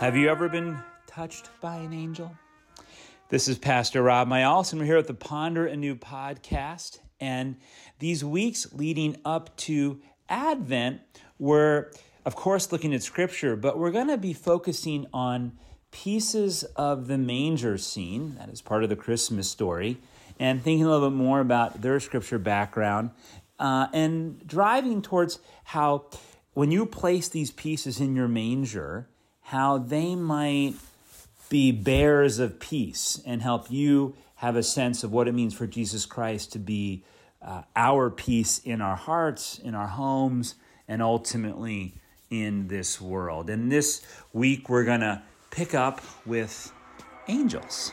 Have you ever been touched by an angel? This is Pastor Rob Myallis, and we're here at the Ponder Anew podcast. And these weeks leading up to Advent, we're, of course, looking at Scripture, but we're going to be focusing on pieces of the manger scene, that is part of the Christmas story, and thinking a little bit more about their Scripture background, uh, and driving towards how when you place these pieces in your manger, how they might be bearers of peace and help you have a sense of what it means for Jesus Christ to be uh, our peace in our hearts, in our homes, and ultimately in this world. And this week, we're going to pick up with angels.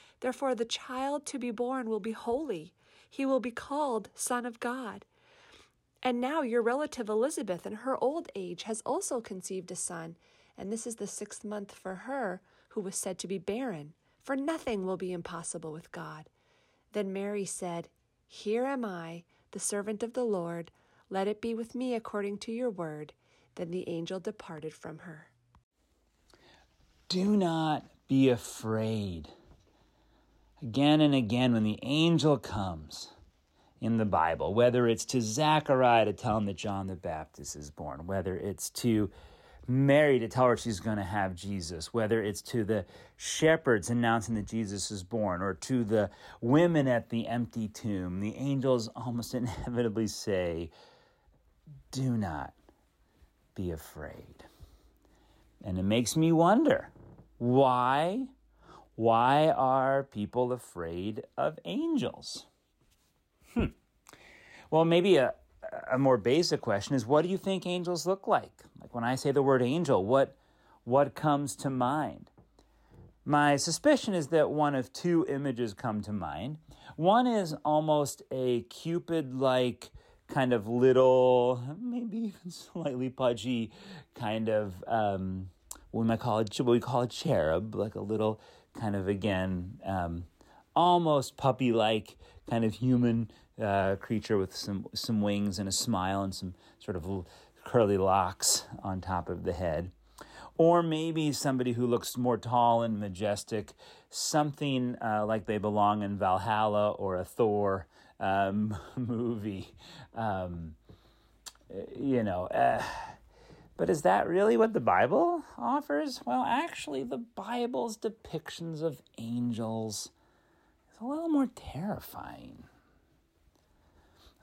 Therefore, the child to be born will be holy. He will be called Son of God. And now your relative Elizabeth, in her old age, has also conceived a son, and this is the sixth month for her, who was said to be barren, for nothing will be impossible with God. Then Mary said, Here am I, the servant of the Lord. Let it be with me according to your word. Then the angel departed from her. Do not be afraid. Again and again, when the angel comes in the Bible, whether it's to Zechariah to tell him that John the Baptist is born, whether it's to Mary to tell her she's going to have Jesus, whether it's to the shepherds announcing that Jesus is born, or to the women at the empty tomb, the angels almost inevitably say, Do not be afraid. And it makes me wonder why why are people afraid of angels? Hmm. Well, maybe a, a more basic question is what do you think angels look like? Like when I say the word angel, what what comes to mind? My suspicion is that one of two images come to mind. One is almost a Cupid like kind of little, maybe even slightly pudgy kind of, um, what we might call it, what we call a cherub, like a little kind of, again, um, almost puppy like kind of human uh, creature with some, some wings and a smile and some sort of curly locks on top of the head. Or maybe somebody who looks more tall and majestic, something uh, like they belong in Valhalla or a Thor um, movie. Um, you know, uh, but is that really what the Bible offers? Well, actually, the Bible's depictions of angels is a little more terrifying.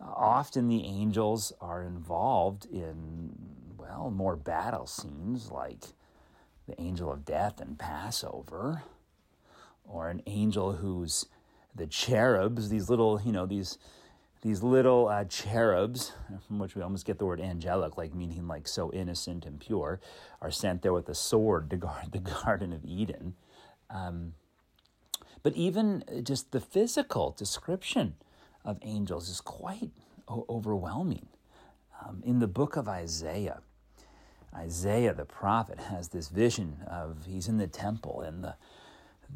Often the angels are involved in, well, more battle scenes like the angel of death in Passover, or an angel who's the cherubs, these little, you know, these these little uh, cherubs, from which we almost get the word angelic, like meaning like so innocent and pure, are sent there with a sword to guard the Garden of Eden. Um, but even just the physical description of angels is quite o- overwhelming. Um, in the book of Isaiah, Isaiah the prophet has this vision of he's in the temple and the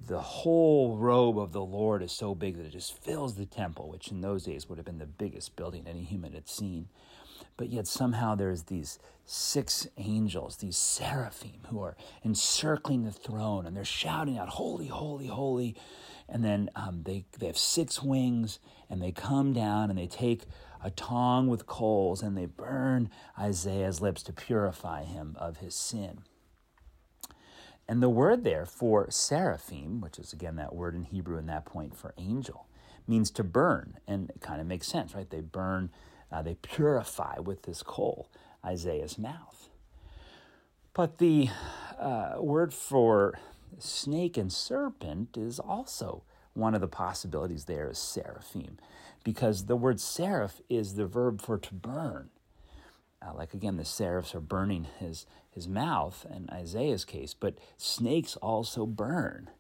the whole robe of the Lord is so big that it just fills the temple, which in those days would have been the biggest building any human had seen. But yet somehow there's these six angels, these seraphim, who are encircling the throne and they're shouting out, Holy, holy, holy. and then um, they, they have six wings, and they come down and they take a tongue with coals and they burn Isaiah's lips to purify him of his sin. And the word there for seraphim, which is again that word in Hebrew in that point for angel, means to burn. And it kind of makes sense, right? They burn, uh, they purify with this coal Isaiah's mouth. But the uh, word for snake and serpent is also one of the possibilities there is seraphim, because the word seraph is the verb for to burn. Uh, like again, the seraphs are burning his, his mouth in Isaiah's case, but snakes also burn.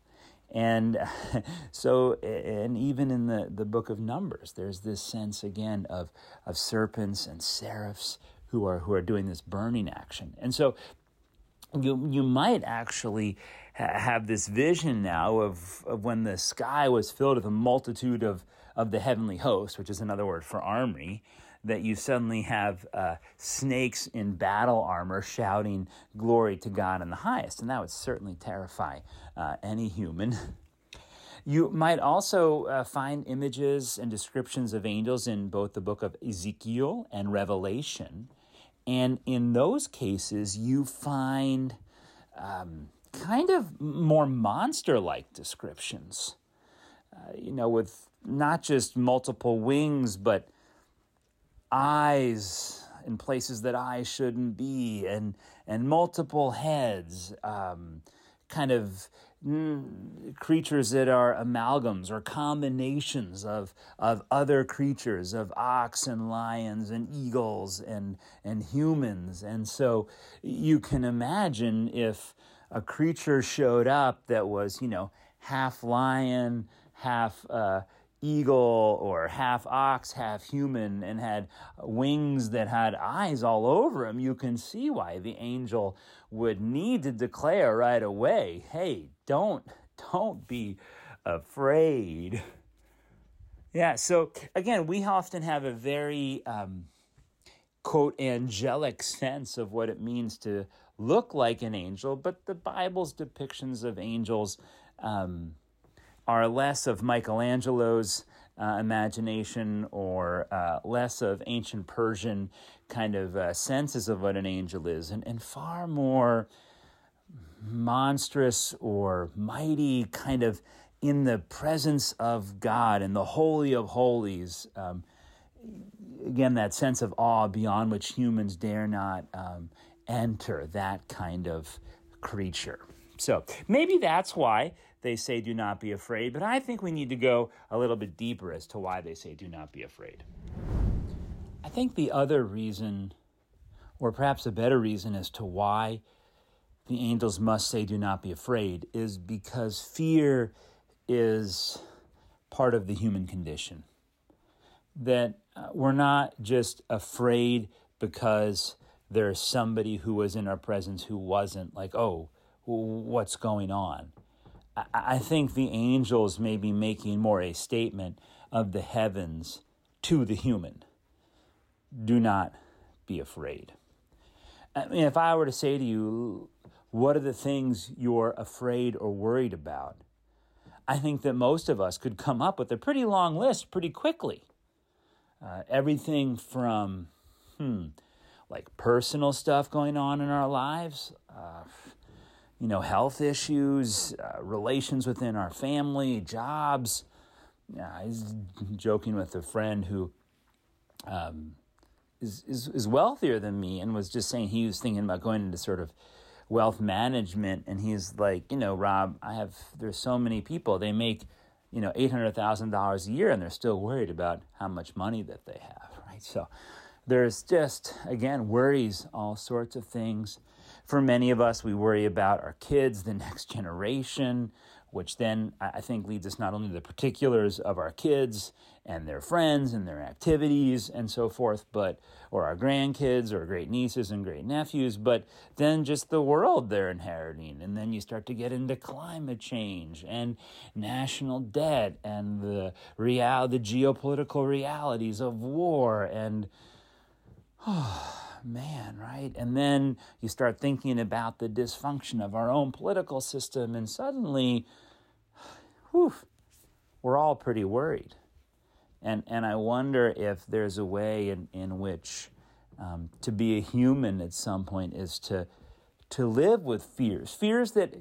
And so, and even in the, the book of Numbers, there's this sense again of, of serpents and seraphs who are, who are doing this burning action. And so you, you might actually ha- have this vision now of, of when the sky was filled with a multitude of, of the heavenly host, which is another word for armory, that you suddenly have uh, snakes in battle armor shouting glory to God in the highest. And that would certainly terrify uh, any human. You might also uh, find images and descriptions of angels in both the book of Ezekiel and Revelation. And in those cases, you find um, kind of more monster like descriptions, uh, you know, with not just multiple wings, but eyes in places that eyes shouldn't be, and, and multiple heads, um, kind of mm, creatures that are amalgams or combinations of, of other creatures, of ox and lions and eagles and, and humans. And so you can imagine if a creature showed up that was, you know, half lion, half uh, eagle, or half ox, half human, and had wings that had eyes all over him, you can see why the angel would need to declare right away, "Hey, don't don't be afraid." Yeah. So again, we often have a very um, quote angelic sense of what it means to look like an angel, but the Bible's depictions of angels um, are less of Michelangelo's uh, imagination or uh, less of ancient Persian kind of uh, senses of what an angel is, and, and far more monstrous or mighty, kind of in the presence of God and the Holy of Holies. Um, again, that sense of awe beyond which humans dare not um, enter, that kind of creature. So maybe that's why they say do not be afraid, but I think we need to go a little bit deeper as to why they say do not be afraid. I think the other reason, or perhaps a better reason as to why the angels must say do not be afraid, is because fear is part of the human condition. That uh, we're not just afraid because there's somebody who was in our presence who wasn't, like, oh, what's going on. I think the angels may be making more a statement of the heavens to the human. Do not be afraid. I mean, if I were to say to you, what are the things you're afraid or worried about? I think that most of us could come up with a pretty long list pretty quickly. Uh, everything from, hmm, like personal stuff going on in our lives, uh, you know, health issues, uh, relations within our family, jobs. Yeah, I was joking with a friend who um, is, is, is wealthier than me and was just saying he was thinking about going into sort of wealth management. And he's like, you know, Rob, I have, there's so many people, they make, you know, $800,000 a year and they're still worried about how much money that they have, right? So there's just, again, worries, all sorts of things. For many of us, we worry about our kids, the next generation, which then I think leads us not only to the particulars of our kids and their friends and their activities and so forth, but or our grandkids or great nieces and great nephews, but then just the world they're inheriting. And then you start to get into climate change and national debt and the real the geopolitical realities of war and oh, man, right? And then you start thinking about the dysfunction of our own political system, and suddenly, whew, we're all pretty worried. And, and I wonder if there's a way in, in which um, to be a human at some point is to, to live with fears. Fears that,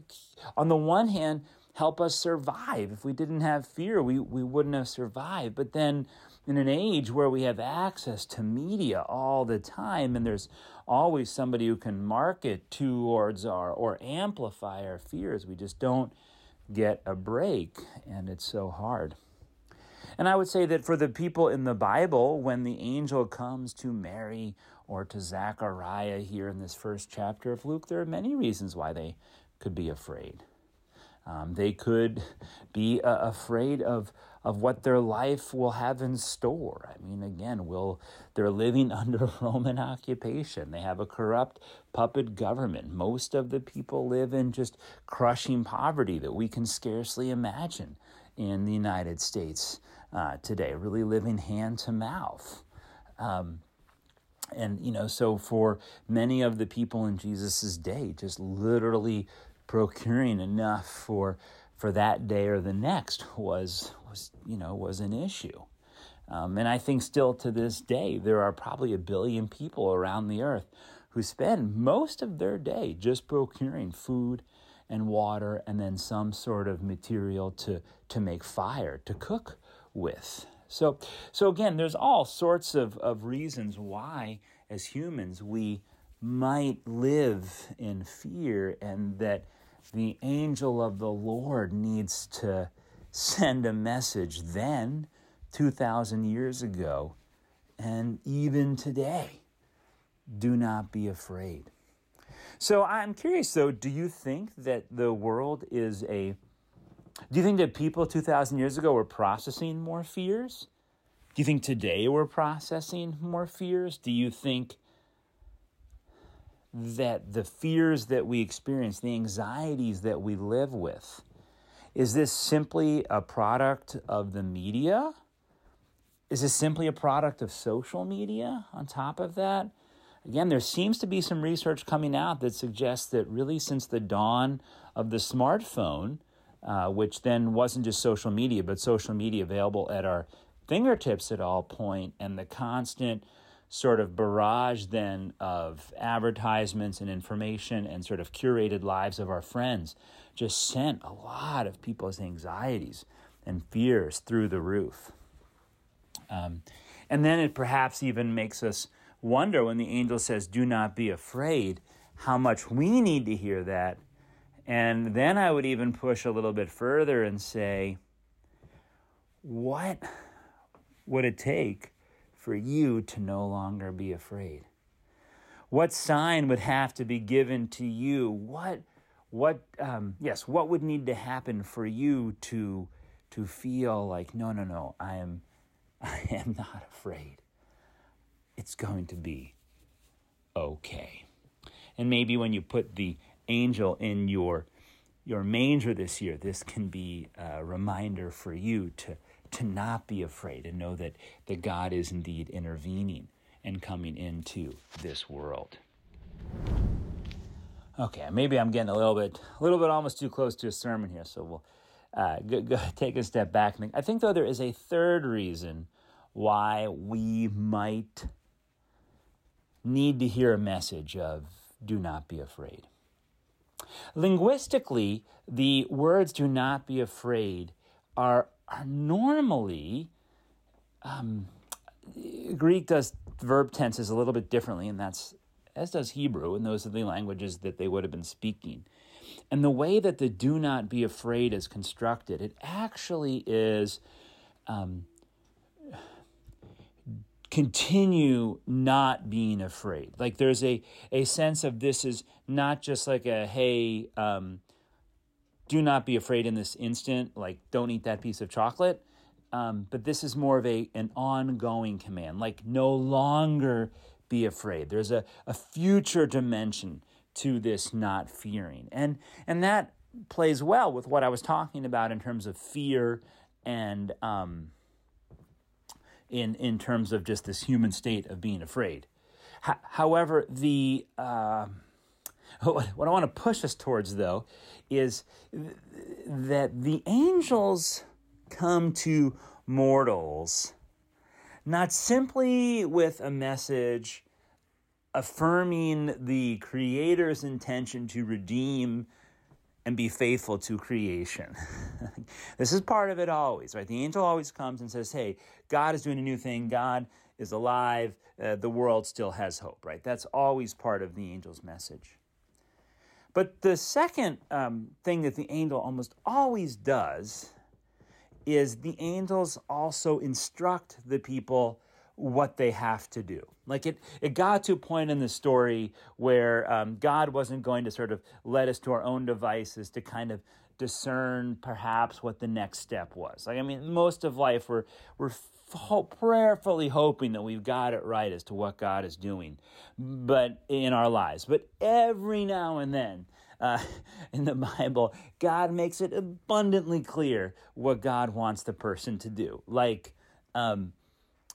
on the one hand, help us survive. If we didn't have fear, we, we wouldn't have survived. But then, in an age where we have access to media all the time, and there's always somebody who can market towards our or amplify our fears, we just don't get a break, and it's so hard. And I would say that for the people in the Bible, when the angel comes to Mary or to Zachariah here in this first chapter of Luke, there are many reasons why they could be afraid. Um, they could be uh, afraid of, of what their life will have in store. I mean, again, will they're living under Roman occupation. They have a corrupt puppet government. Most of the people live in just crushing poverty that we can scarcely imagine in the United States uh, today, really living hand to mouth. Um, and you know, so for many of the people in Jesus' day, just literally procuring enough for for that day or the next was was you know was an issue. Um, and I think still to this day, there are probably a billion people around the earth who spend most of their day just procuring food and water and then some sort of material to, to make fire, to cook with. So, so again, there's all sorts of, of reasons why, as humans, we might live in fear and that the angel of the Lord needs to send a message then, 2,000 years ago, and even today. Do not be afraid. So I'm curious though, do you think that the world is a. Do you think that people 2,000 years ago were processing more fears? Do you think today we're processing more fears? Do you think that the fears that we experience, the anxieties that we live with, is this simply a product of the media? Is this simply a product of social media on top of that? Again, there seems to be some research coming out that suggests that really since the dawn of the smartphone, uh, which then wasn't just social media, but social media available at our fingertips at all point, and the constant sort of barrage then of advertisements and information and sort of curated lives of our friends just sent a lot of people's anxieties and fears through the roof. Um, and then it perhaps even makes us wonder when the angel says, Do not be afraid, how much we need to hear that. And then I would even push a little bit further and say, What would it take for you to no longer be afraid? What sign would have to be given to you? What, what, um, yes, what would need to happen for you to, to feel like, no, no, no, I am, I am not afraid. It's going to be okay. And maybe when you put the angel in your your manger this year, this can be a reminder for you to to not be afraid and know that, that God is indeed intervening and coming into this world. Okay, maybe I'm getting a little bit, a little bit almost too close to a sermon here, so we'll uh, go, go, take a step back. I think, though, there is a third reason why we might need to hear a message of do not be afraid. Linguistically, the words do not be afraid are are normally um, Greek does verb tenses a little bit differently, and that's as does Hebrew, and those are the languages that they would have been speaking. And the way that the "do not be afraid" is constructed, it actually is um, continue not being afraid. Like there's a a sense of this is not just like a hey. Um, do not be afraid in this instant, like don't eat that piece of chocolate. Um, but this is more of a an ongoing command, like no longer be afraid. There's a, a future dimension to this not fearing. And and that plays well with what I was talking about in terms of fear and um, in in terms of just this human state of being afraid. H- however, the uh, what I want to push us towards, though, is that the angels come to mortals not simply with a message affirming the Creator's intention to redeem and be faithful to creation. this is part of it always, right? The angel always comes and says, Hey, God is doing a new thing. God is alive. Uh, the world still has hope, right? That's always part of the angel's message. But the second um, thing that the angel almost always does is the angels also instruct the people what they have to do. Like it, it got to a point in the story where um, God wasn't going to sort of let us to our own devices to kind of discern perhaps what the next step was. Like I mean, most of life we're we're prayerfully hoping that we've got it right as to what God is doing, but in our lives. But every now and then. Uh, in the Bible, God makes it abundantly clear what God wants the person to do. Like, um,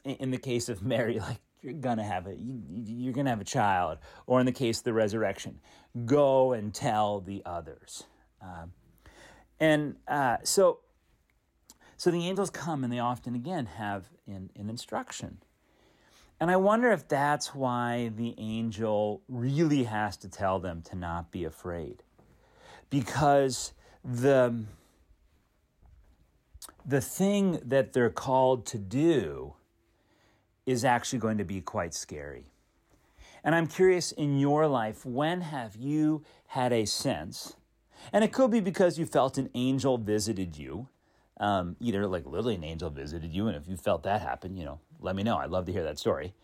in the case of Mary, like you're gonna have a you, are gonna have a child, or in the case of the resurrection, go and tell the others. Um, and uh, so, so the angels come, and they often again have an, an instruction. And I wonder if that's why the angel really has to tell them to not be afraid. Because the, the thing that they're called to do is actually going to be quite scary. And I'm curious in your life, when have you had a sense, and it could be because you felt an angel visited you, um, either like literally an angel visited you, and if you felt that happen, you know, let me know. I'd love to hear that story.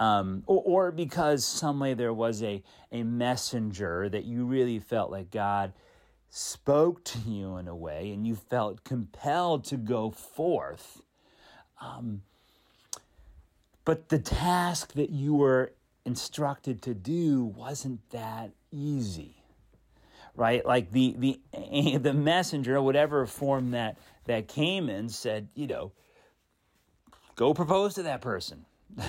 Um, or, or because some way there was a, a messenger that you really felt like God spoke to you in a way and you felt compelled to go forth. Um, but the task that you were instructed to do wasn't that easy. Right? Like the the the messenger, whatever form that that came and said, you know, go propose to that person.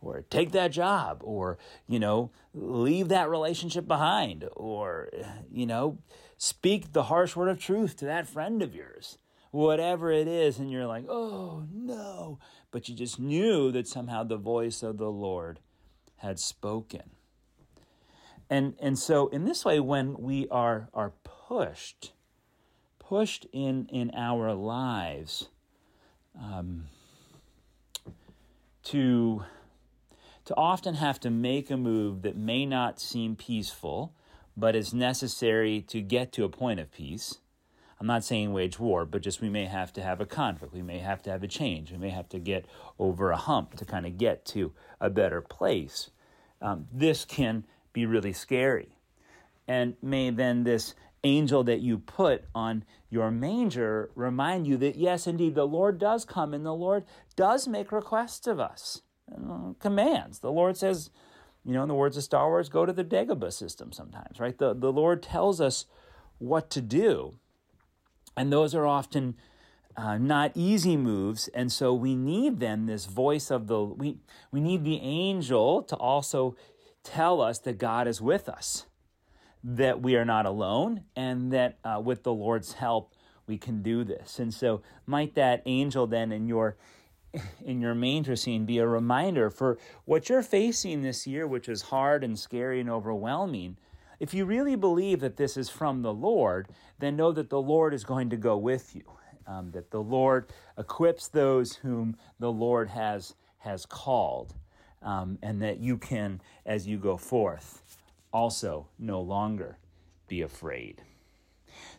or take that job or you know leave that relationship behind or you know speak the harsh word of truth to that friend of yours whatever it is, and you're like, oh no. But you just knew that somehow the voice of the Lord had spoken. And, and so, in this way, when we are, are pushed, pushed in, in our lives um, to, to often have to make a move that may not seem peaceful, but is necessary to get to a point of peace, I'm not saying wage war, but just we may have to have a conflict. We may have to have a change. We may have to get over a hump to kind of get to a better place. Um, this can be really scary. And may then this angel that you put on your manger remind you that, yes, indeed, the Lord does come and the Lord does make requests of us, uh, commands. The Lord says, you know, in the words of Star Wars, go to the Dagobah system sometimes, right? The, the Lord tells us what to do. And those are often uh, not easy moves. And so we need then this voice of the, we, we need the angel to also tell us that God is with us, that we are not alone, and that uh, with the Lord's help, we can do this. And so might that angel then in your in your manger scene be a reminder for what you're facing this year, which is hard and scary and overwhelming if you really believe that this is from the Lord, then know that the Lord is going to go with you. Um, that the Lord equips those whom the Lord has has called, um, and that you can, as you go forth, also no longer be afraid.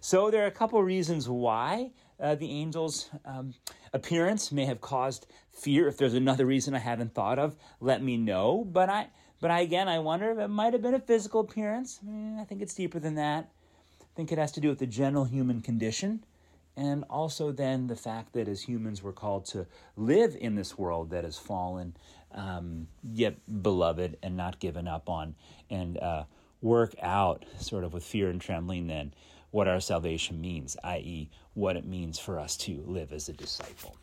So there are a couple reasons why uh, the angel's um, appearance may have caused fear. If there's another reason I haven't thought of, let me know. But I but I, again, I wonder if it might have been a physical appearance. I, I think it's deeper than that. I think it has to do with the general human condition. And also, then, the fact that as humans we're called to live in this world that has fallen, um, yet beloved and not given up on, and uh, work out sort of with fear and trembling, then, what our salvation means, i.e., what it means for us to live as a disciple.